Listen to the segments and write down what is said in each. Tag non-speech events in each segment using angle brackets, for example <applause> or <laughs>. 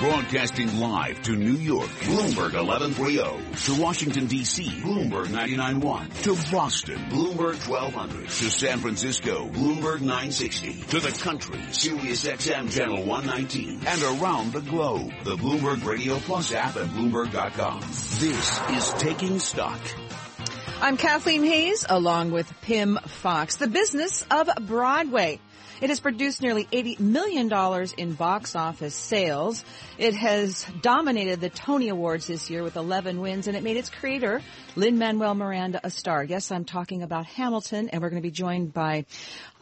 Broadcasting live to New York, Bloomberg 1130. To Washington, D.C., Bloomberg 99.1. To Boston, Bloomberg 1200. To San Francisco, Bloomberg 960. To the country, Sirius XM Channel 119. And around the globe, the Bloomberg Radio Plus app at Bloomberg.com. This is Taking Stock. I'm Kathleen Hays, along with Pimm Fox, the business of Broadway. It has produced nearly $80 million in box office sales. It has dominated the Tony Awards this year with 11 wins, and it made its creator, Lin-Manuel Miranda, a star. Yes, I'm talking about Hamilton, and we're going to be joined by,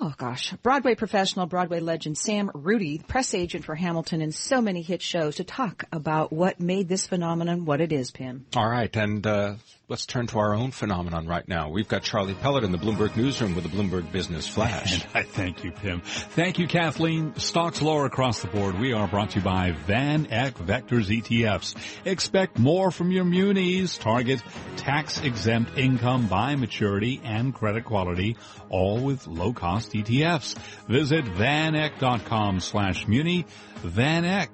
oh gosh, Broadway professional, Broadway legend Sam Rudy, press agent for Hamilton and so many hit shows to talk about what made this phenomenon what it is, Pimm. All right, and uh, let's turn to our own phenomenon right now. We've got Charlie Pellet in the Bloomberg newsroom with the Bloomberg Business Flash. <laughs> And I thank you, Pimm. Thank you, Kathleen. Stocks lower across the board. We are brought to you by Van Eck Vectors ETFs. Expect more from your munis. Target tax exempt income by maturity and credit quality, all with low cost ETFs. Visit vaneck.com slash muni. Van Eck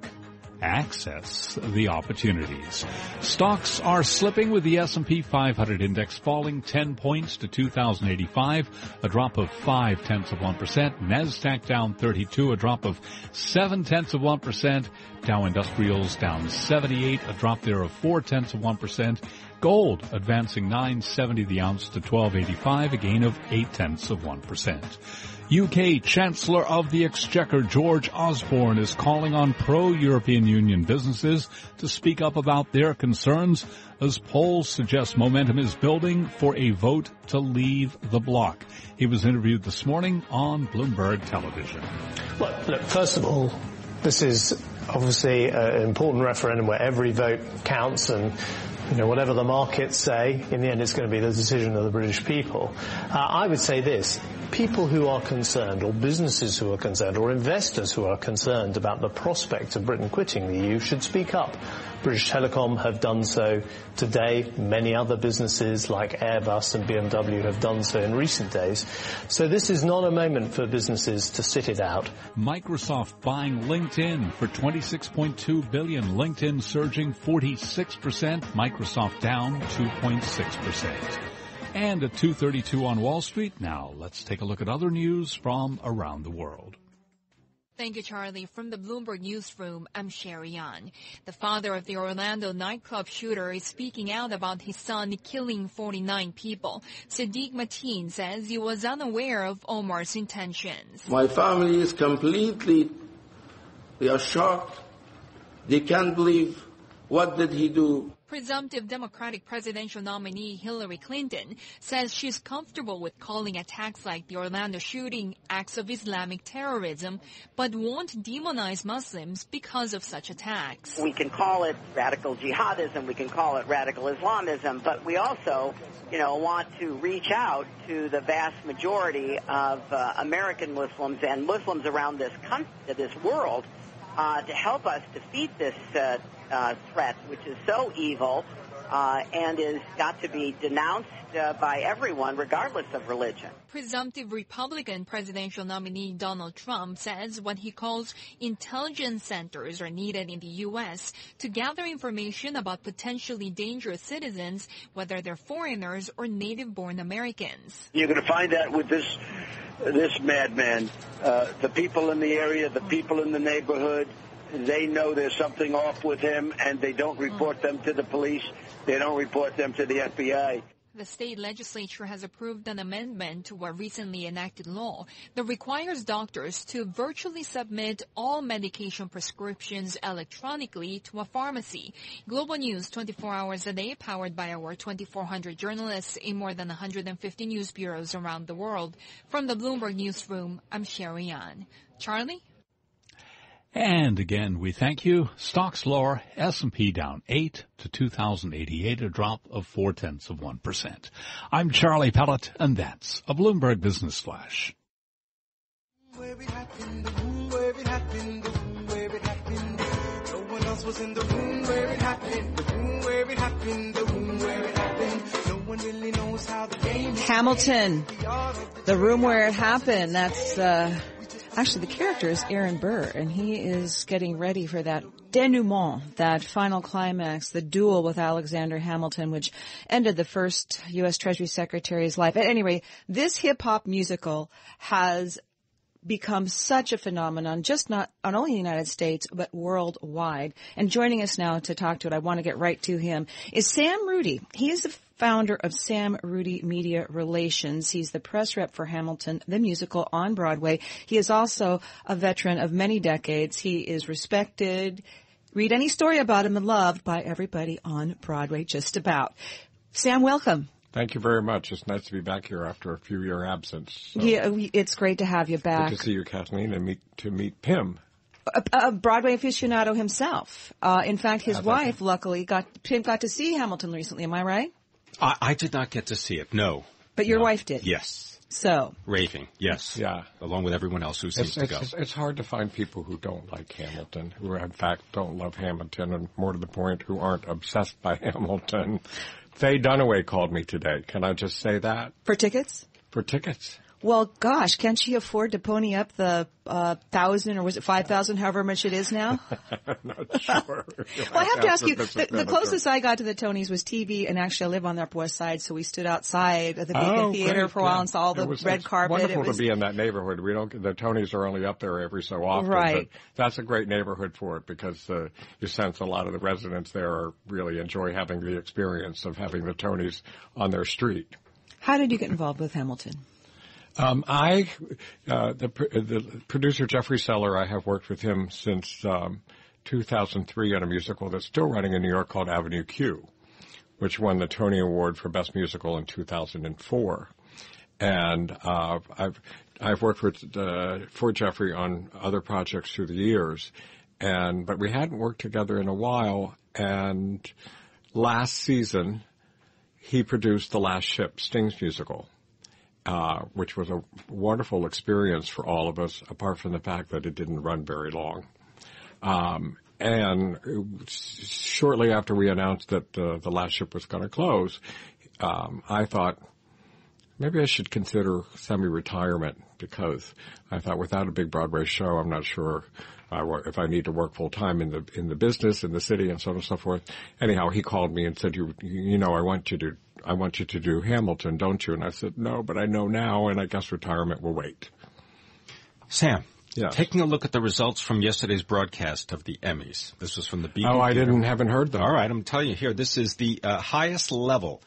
access the opportunities. Stocks are slipping with the S&P 500 index falling 10 points to 2085, a drop of 5 tenths of 1%. NASDAQ down 32, a drop of 7 tenths of 1%. Dow Industrials down 78, a drop there of 4 tenths of 1%. Gold advancing 970 the ounce to 1285, a gain of 8 tenths of 1%. UK Chancellor of the Exchequer George Osborne is calling on pro-European Union businesses to speak up about their concerns as polls suggest momentum is building for a vote to leave the bloc. He was interviewed this morning on Bloomberg Television. Well, look, first of all, this is obviously uh, an important referendum where every vote counts and you know, whatever the markets say, in the end it's going to be the decision of the British people. Uh, I would say this, people who are concerned, or businesses who are concerned, or investors who are concerned about the prospect of Britain quitting the EU should speak up. British Telecom have done so today. Many other businesses like Airbus and BMW have done so in recent days. So this is not a moment for businesses to sit it out. Microsoft buying LinkedIn for 26.2 billion. LinkedIn surging 46%. Microsoft down 2.6%. And at 232 on Wall Street. Now let's take a look at other news from around the world. Thank you, Charlie. From the Bloomberg Newsroom, I'm Sherry Yan. The father of the Orlando nightclub shooter is speaking out about his son killing 49 people. Sadiq Mateen says he was unaware of Omar's intentions. My family is completely, they are shocked. They can't believe what did he do Presumptive Democratic presidential nominee Hillary Clinton says she's comfortable with calling attacks like the Orlando shooting acts of Islamic terrorism, but won't demonize Muslims because of such attacks. We can call it radical jihadism, we can call it radical Islamism, but we also, you know, want to reach out to the vast majority of uh, American Muslims and Muslims around this country, this world, uh, to help us defeat this uh, uh, threat, which is so evil uh, and is got to be denounced uh, by everyone, regardless of religion. Presumptive Republican presidential nominee Donald Trump says what he calls intelligence centers are needed in the U.S. to gather information about potentially dangerous citizens, whether they're foreigners or native-born Americans. You're going to find that with this this madman, uh, the people in the area, the people in the neighborhood they know there's something off with him and they don't hmm. report them to the police. They don't report them to the FBI. The state legislature has approved an amendment to a recently enacted law that requires doctors to virtually submit all medication prescriptions electronically to a pharmacy. Global News 24 hours a day powered by our 2400 journalists in more than 150 news bureaus around the world. From the Bloomberg Newsroom, I'm Sherry Yan. Charlie? And again, we thank you. Stocks lower, S&P down 8 to 2088, a drop of 4 tenths of 1%. I'm Charlie Pellet, and that's a Bloomberg Business Flash. Hamilton, the room where it happened. That's, uh, Actually, the character is Aaron Burr, and he is getting ready for that denouement, that final climax, the duel with Alexander Hamilton, which ended the first U.S. Treasury Secretary's life. At any rate, this hip hop musical has become such a phenomenon, just not, not only in the United States, but worldwide. And joining us now to talk to it, I want to get right to him, is Sam Rudy. He is the founder of Sam Rudy Media Relations. He's the press rep for Hamilton, the musical on Broadway. He is also a veteran of many decades. He is respected. Read any story about him and loved by everybody on Broadway, just about. Sam, welcome. Thank you very much. It's nice to be back here after a few year absence. So yeah, it's great to have you back. Good to see you, Kathleen, and meet to meet Pimm. A, a Broadway aficionado himself. Uh, in fact, his wife, luckily, got Pimm got to see Hamilton recently. Am I right? I, I did not get to see it. No. But your no. wife did. Yes. So raving, yes, yeah, along with everyone else who seems it's, to it's, go. It's hard to find people who don't like Hamilton, who in fact don't love Hamilton, and more to the point, who aren't obsessed by <laughs> Hamilton. Faye Dunaway called me today. Can I just say that? For tickets? For tickets. Well, gosh, can't she afford to pony up the uh, thousand or was it five thousand, however much it is now? <laughs> I'm not sure. <laughs> well, I have to ask you. The, the closest I got to the Tonys was TV, and actually, I live on the Upper West Side, so we stood outside of the Beacon oh, Theater great, for a while yeah. and saw all the was, red it's carpet. Wonderful it was, to be in that neighborhood. We don't. The Tonys are only up there every so often. Right. But that's a great neighborhood for it because uh, you sense a lot of the residents there are really enjoy having the experience of having the Tonys on their street. How did you get involved with Hamilton? Um, I, uh, the, the producer Jeffrey Seller, I have worked with him since um, 2003 on a musical that's still running in New York called Avenue Q, which won the Tony Award for Best Musical in 2004. And uh, I've I've worked with uh, for Jeffrey on other projects through the years, and but we hadn't worked together in a while. And last season, he produced The Last Ship, Sting's musical uh, which was a wonderful experience for all of us, apart from the fact that it didn't run very long. Um, and shortly after we announced that uh, the last ship was going to close, um, I thought maybe I should consider semi-retirement because I thought without a big Broadway show, I'm not sure uh, if I need to work full time in the in the business in the city and so on and so forth. Anyhow, he called me and said, "You you know, I want you to I want you to do Hamilton, don't you?" And I said, "No, but I know now, and I guess retirement will wait." Sam, Yes. taking a look at the results from yesterday's broadcast of the Emmys. This was from the Beacon. Oh, I didn't haven't heard them. All right, I'm telling you here. This is the uh, highest level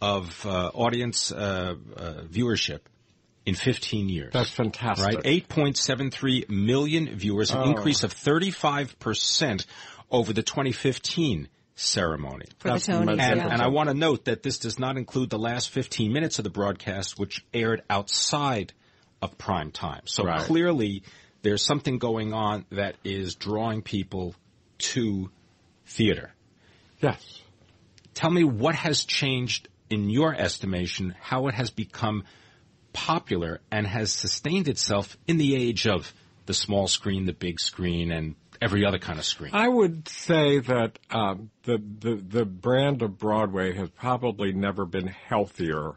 of uh, audience uh, uh viewership in 15 years. That's fantastic. Right, 8.73 million viewers, an Oh. increase of 35 percent over the 2015 ceremony. For the That's Tonys, and, yeah. and I want to note that this does not include the last 15 minutes of the broadcast, which aired outside of prime time. So Right. clearly, there's something going on that is drawing people to theater. Yes. Tell me what has changed in your estimation, how it has become popular and has sustained itself in the age of the small screen, the big screen, and every other kind of screen. I would say that um, the, the the brand of Broadway has probably never been healthier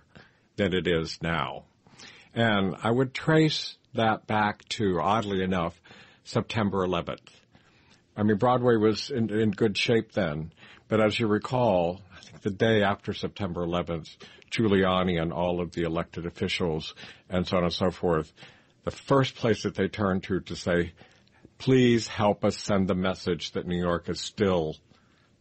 than it is now, and I would trace that back to oddly enough September 11th. I mean, Broadway was in, in good shape then, but as you recall, I think the day after September 11th, Giuliani and all of the elected officials and so on and so forth, the first place that they turned to to say, please help us send the message that New York is still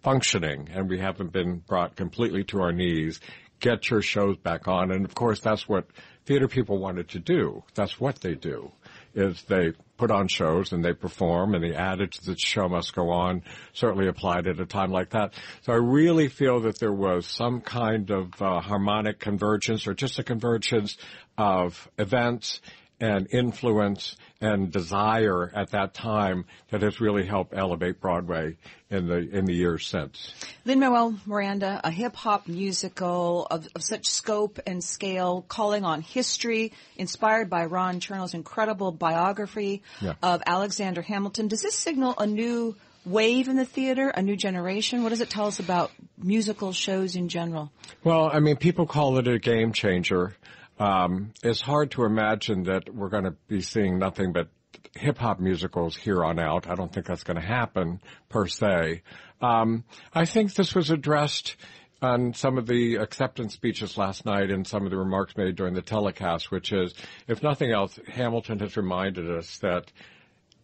functioning and we haven't been brought completely to our knees. Get your shows back on. And of course, that's what theater people wanted to do. That's what they do is they put on shows and they perform and the adage that show must go on certainly applied at a time like that. So I really feel that there was some kind of uh, harmonic convergence or just a convergence of events and influence and desire at that time that has really helped elevate Broadway in the in the years since. Lin Manuel Miranda, a hip hop musical of, of such scope and scale, calling on history, inspired by Ron Chernow's incredible biography Yeah. of Alexander Hamilton. Does this signal a new wave in the theater, a new generation? What does it tell us about musical shows in general? Well, I mean, people call it a game changer. Um, it's hard to imagine that we're going to be seeing nothing but hip hop musicals here on out. I don't think that's going to happen per se. Um, I think this was addressed on some of the acceptance speeches last night and some of the remarks made during the telecast, which is, if nothing else, Hamilton has reminded us that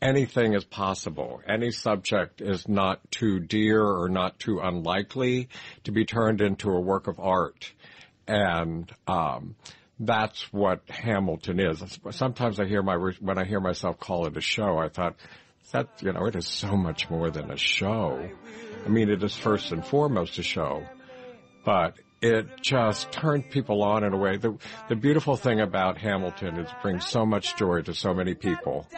anything is possible. Any subject is not too dear or not too unlikely to be turned into a work of art. And, um, that's what Hamilton is. Sometimes I hear my, when I hear myself call it a show, I thought, that, you know, it is so much more than a show. I mean, it is first and foremost a show, but it just turned people on in a way. The, the beautiful thing about Hamilton is it brings so much joy to so many people,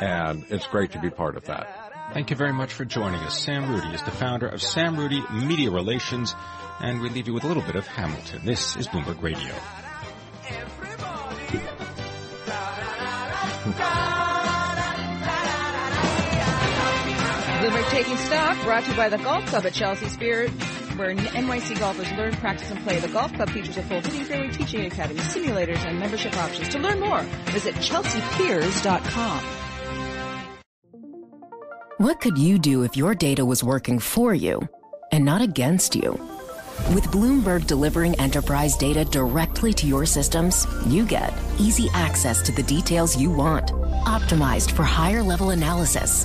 and it's great to be part of that. Thank you very much for joining us. Sam Rudy is the founder of Sam Rudy Media Relations, and we leave you with a little bit of Hamilton. This is Bloomberg Radio. Taking Stock, brought to you by the Golf Club at Chelsea Piers, where NYC golfers learn, practice, and play. The Golf Club features a full hitting fairway teaching academy, simulators, and membership options. To learn more, visit chelseapiers.com. What could you do if your data was working for you and not against you? With Bloomberg delivering enterprise data directly to your systems, you get easy access to the details you want, optimized for higher level analysis,